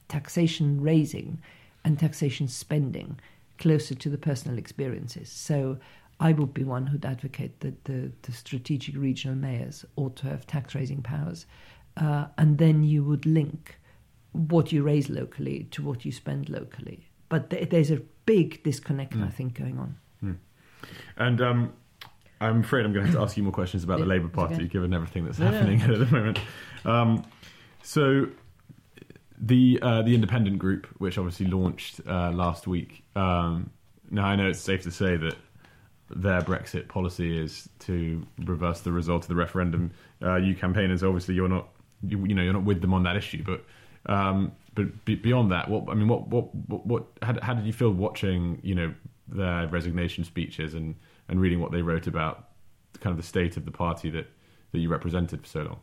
taxation raising and taxation spending closer to the personal experiences. So I would be one who'd advocate that the, the strategic regional mayors ought to have tax raising powers. Uh, and then you would link what you raise locally to what you spend locally. But th- there's a big disconnect, I think, going on. And um, I'm afraid I'm going to have to ask you more questions about the Labour Party, okay. given everything that's No, no. happening <laughs> at the moment. Um, so, the uh, the independent group, which obviously launched uh, last week. Um, now I know it's safe to say that their Brexit policy is to reverse the result of the referendum. Uh, you campaigners, obviously, you're not you, you know you're not with them on that issue, but um, but beyond that, what I mean, what what what, what how, how, did you feel watching you know their resignation speeches and and reading what they wrote about kind of the state of the party that that you represented for so long?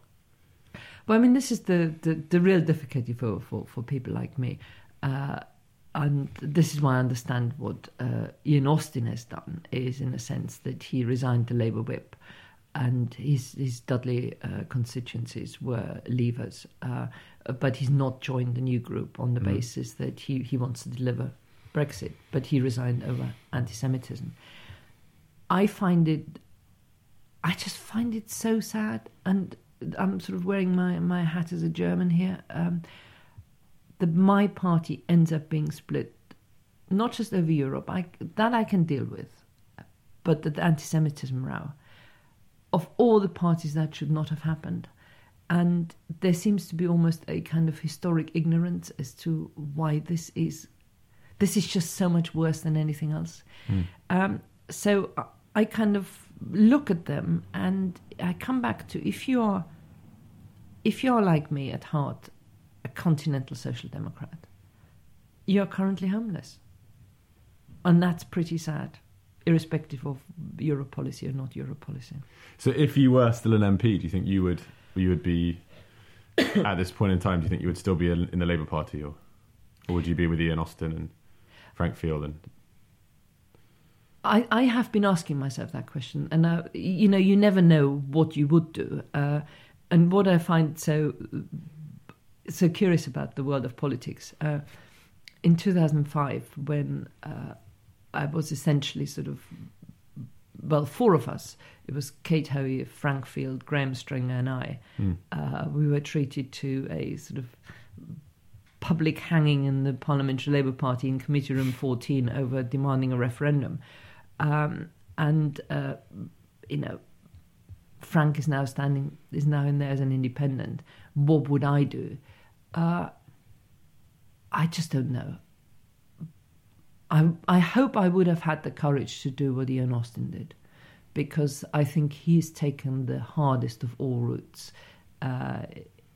Well, I mean, this is the the, the real difficulty for, for for people like me. Uh, and this is why I understand what uh, Ian Austin has done is in a sense that he resigned the Labour whip and his, his Dudley uh, constituencies were leavers, uh, but he's not joined the new group on the mm. basis that he, he wants to deliver Brexit, but he resigned over anti Semitism. I find it, I just find it so sad, and I'm sort of wearing my, my hat as a German here. Um, that my party ends up being split, not just over Europe, I, that I can deal with, but the anti Semitism row. Of all the parties, that should not have happened. And there seems to be almost a kind of historic ignorance as to why this is. This is just so much worse than anything else. Mm. Um, so I kind of look at them and I come back to if you are if you're like me at heart a continental social democrat, you're currently homeless. And that's pretty sad, irrespective of Europe policy or not Europe policy. So, if you were still an MP, do you think you would you would be <coughs> at this point in time? Do you think you would still be in the Labour Party, or or would you be with Ian Austin and Frank Field and? I, I have been asking myself that question, and uh, you know, you never know what you would do. Uh, and what I find so so curious about the world of politics. Uh, in 2005, when uh, I was essentially sort of, well, four of us, it was Kate Hoey, Frank Field, Graham Stringer, and I, mm. uh, we were treated to a sort of public hanging in the Parliamentary Labour Party in Committee Room 14 over demanding a referendum. Um, and, uh, you know, Frank is now standing, is now in there as an independent. What would I do? Uh, I just don't know. I, I hope I would have had the courage to do what Ian Austin did, because I think he's taken the hardest of all routes. Uh,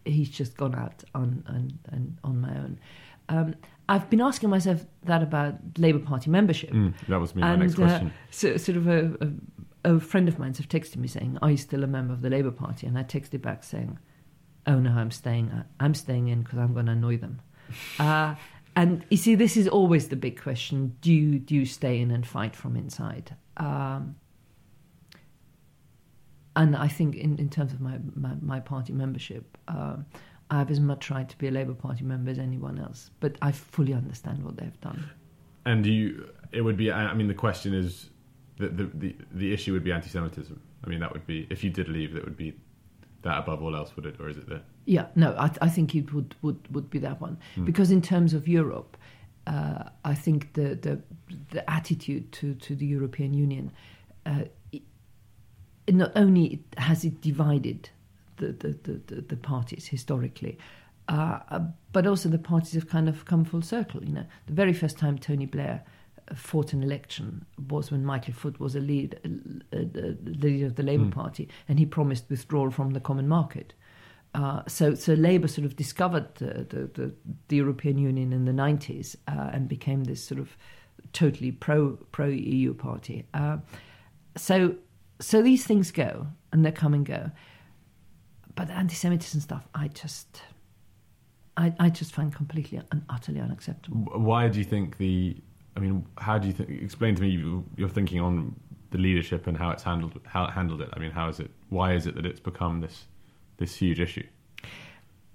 he's just gone out on on, on, on my own. Um, I've been asking myself that about Labour Party membership. Mm, that was me, my and, next question. Uh, so, sort of a, a, a, friend of mine have texted me saying, "Are you still a member of the Labour Party?" And I texted back saying, oh no, I'm staying. I'm staying in because I'm going to annoy them. Uh, and you see, this is always the big question: Do you do you stay in and fight from inside? Um, and I think, in, in terms of my, my, my party membership, uh, I have as much right to be a Labour Party member as anyone else. But I fully understand what they've done. And you, it would be. I mean, the question is, the the the, the issue would be anti-Semitism. I mean, that would be if you did leave, that would be that above all else, would it, or is it there? Yeah, no, I, I think it would, would, would be that one mm. because in terms of Europe, uh, I think the, the the attitude to, to the European Union, uh, it, not only has it divided the the, the, the parties historically, uh, but also the parties have kind of come full circle. You know, the very first time Tony Blair fought an election was when Michael Foot was a lead, uh, the leader of the Labour mm. Party, and he promised withdrawal from the common market. Uh, so, so Labour sort of discovered the, the, the, the European Union in the 90s uh, and became this sort of totally pro pro EU party. Uh, so, so these things go and they come and go. But the anti-Semitism stuff, I just, I, I just find completely and utterly unacceptable. Why do you think the I mean, how do you think? Explain to me your thinking on the leadership and how it's handled how it handled it. I mean, how is it? Why is it that it's become this this huge issue?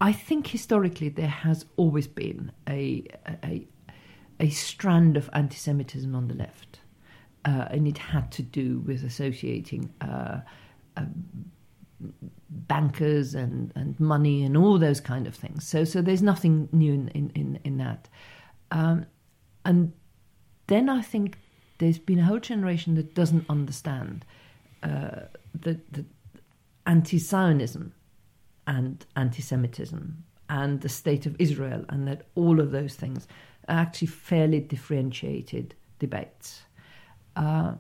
I think historically there has always been a a, a strand of anti-Semitism on the left, uh, and it had to do with associating. Uh, um, bankers and, and money and all those kind of things. So so there's nothing new in in, in, in that. Um, and then I think there's been a whole generation that doesn't understand uh, the, the anti-Zionism and anti-Semitism and the state of Israel, and that all of those things are actually fairly differentiated debates. Uh,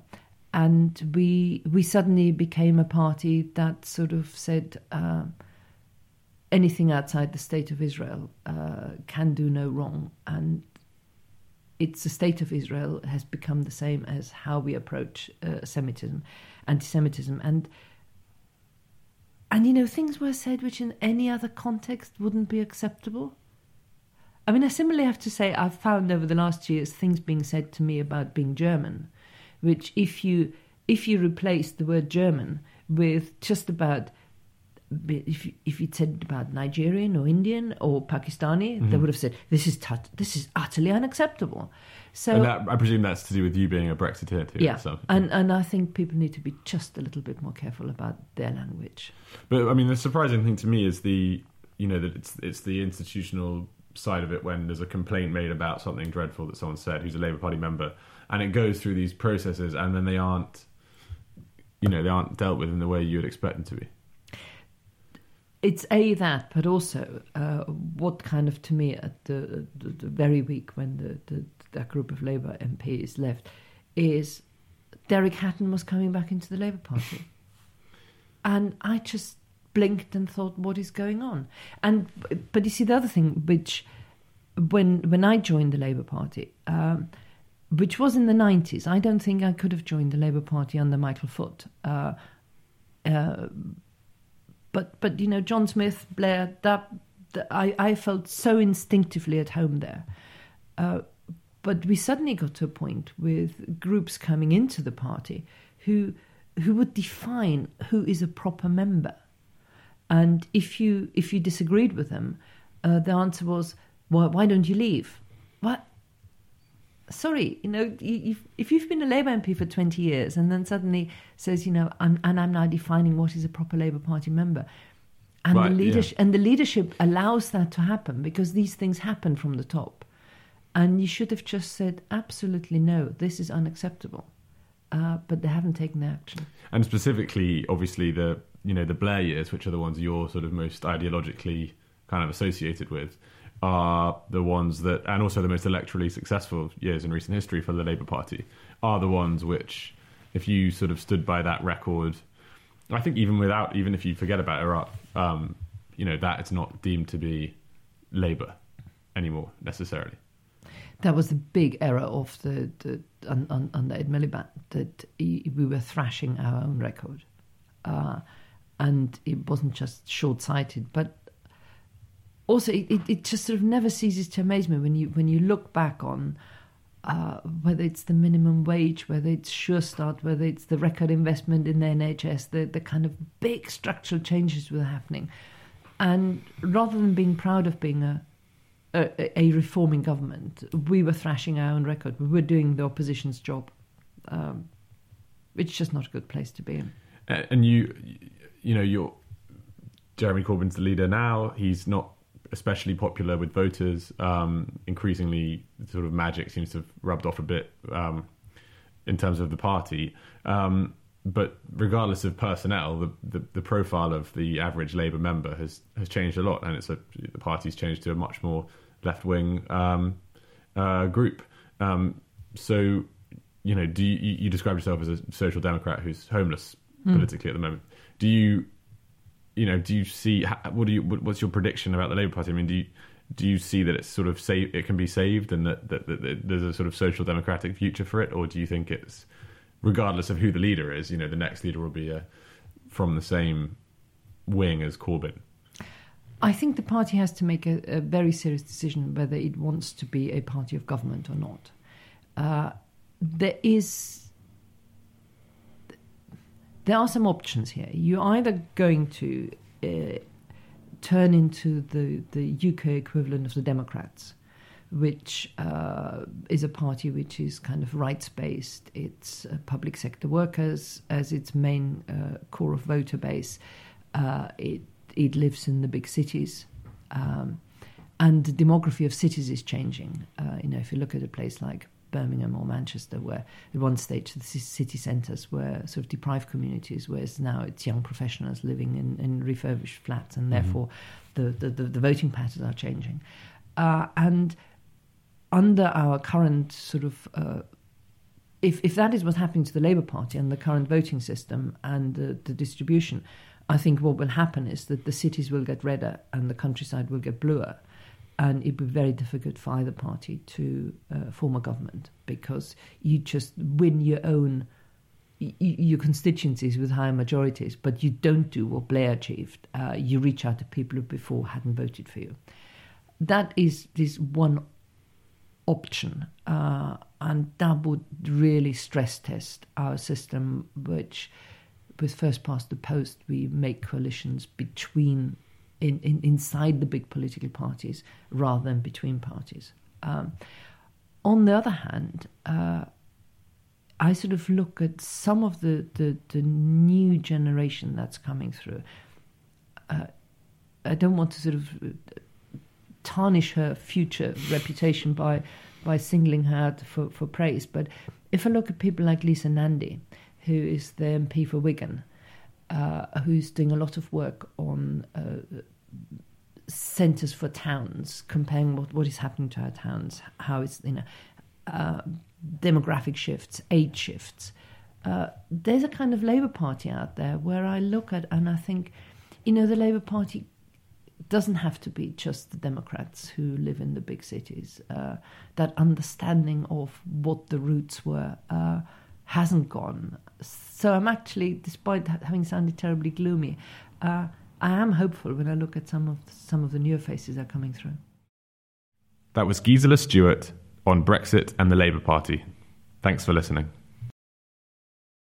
and we we suddenly became a party that sort of said uh, anything outside the state of Israel uh, can do no wrong, and it's the state of Israel has become the same as how we approach uh, Semitism, anti-Semitism, and and you know things were said which in any other context wouldn't be acceptable. I mean, I similarly have to say I've found over the last years things being said to me about being German which if you if you replace the word German with just about if if you'd said about Nigerian or Indian or Pakistani, mm-hmm. they would have said this is tut- this is utterly unacceptable. So that, I presume that's to do with you being a Brexiteer too. Yeah, so. and and I think people need to be just a little bit more careful about their language. But I mean, the surprising thing to me is the you know that it's it's the institutional side of it when there's a complaint made about something dreadful that someone said who's a Labour Party member and it goes through these processes, and then they aren't, you know, they aren't dealt with in the way you would expect them to be. It's a that, but also uh, what kind of to me at the, the, the very week when the, the that group of Labour MPs left is Derek Hatton was coming back into the Labour Party, <laughs> and I just blinked and thought, what is going on? And but you see the other thing, which when when I joined the Labour Party. Um, which was in the 90s. I don't think I could have joined the Labour Party under Michael Foot. Uh, uh, but, but, you know, John Smith, Blair, that, that I, I felt so instinctively at home there. Uh, but we suddenly got to a point with groups coming into the party who, who would define who is a proper member. And if you, if you disagreed with them, uh, the answer was, why, why don't you leave? Sorry, you know, if, if you've been a Labour MP for 20 years and then suddenly says, you know, I'm, and I'm now defining what is a proper Labour Party member, and right, the leadership yeah. and the leadership allows that to happen because these things happen from the top, and you should have just said absolutely no, this is unacceptable, uh, but they haven't taken the action. And specifically, obviously, the you know the Blair years, which are the ones you're sort of most ideologically kind of associated with are the ones that, and also the most electorally successful years in recent history for the Labour Party, are the ones which, if you sort of stood by that record, I think even without, even if you forget about Iraq, um, you know, that is not deemed to be Labour anymore necessarily. That was the big error of the, the on, Ed Miliband that we were thrashing our own record. Uh, and it wasn't just short sighted, but also it, it, just sort of never ceases to amaze me when you when you look back on uh, whether it's the minimum wage, whether it's Sure Start, whether it's the record investment in the NHS, the, the kind of big structural changes were happening. And rather than being proud of being a, a, a reforming government, we were thrashing our own record. We were doing the opposition's job. Um, it's just not a good place to be in. And you, you know, you're Jeremy Corbyn's the leader now. He's not especially popular with voters. Um, increasingly, sort of magic seems to have rubbed off a bit um, in terms of the party. Um, but regardless of personnel, the, the, the, profile of the average Labour member has, has changed a lot, and it's a, the party's changed to a much more left wing um, uh, group. Um, so, you know, do you, you describe yourself as a social democrat who's homeless mm. politically at the moment? Do you you know, do you see what do you what's your prediction about the Labour Party? I mean, do you do you see that it's sort of save it can be saved and that, that, that, that there's a sort of social democratic future for it, or do you think it's regardless of who the leader is, you know, the next leader will be a, from the same wing as Corbyn? I think the party has to make a, a, very serious decision whether it wants to be a party of government or not. Uh, there is there are some options here. You're either going to uh, turn into the, the UK equivalent of the Democrats, which uh, is a party which is kind of rights based. It's uh, public sector workers as its main uh, core of voter base. Uh, it it lives in the big cities. Um, and the demography of cities is changing. Uh, you know, if you look at a place like Birmingham or Manchester, where at one stage the city centres were sort of deprived communities, whereas now it's young professionals living in, in refurbished flats, and mm-hmm. therefore the, the, the, the, voting patterns are changing. Uh, and under our current sort of uh, if, if that is what's happening to the Labour Party and the current voting system and the, the distribution, I think what will happen is that the cities will get redder and the countryside will get bluer and it'd be very difficult for either party to uh, form a government because you just win your own your constituencies with higher majorities, but you don't do what Blair achieved. Uh, you reach out to people who before hadn't voted for you. That is this one option, uh, and that would really stress test our system, which with first past the post we make coalitions between in, in, inside the big political parties rather than between parties. Um, on the other hand, uh, I sort of look at some of the, the, the new generation that's coming through. Uh, I don't want to sort of tarnish her future reputation by by singling her out for, for praise, but if I look at people like Lisa Nandy, who is the MP for Wigan, uh, who's doing a lot of work on uh, centres for towns, comparing what, what is happening to our towns, how it's you know uh, demographic shifts, age shifts. Uh, there's a kind of Labour Party out there where I look at and I think, you know, the Labour Party doesn't have to be just the Democrats who live in the big cities. Uh, that understanding of what the roots were uh, hasn't gone. So I'm actually, despite having sounded terribly gloomy, uh, I am hopeful when I look at some of some of the newer faces that are coming through. That was Gisela Stuart on Brexit and the Labour Party. Thanks for listening.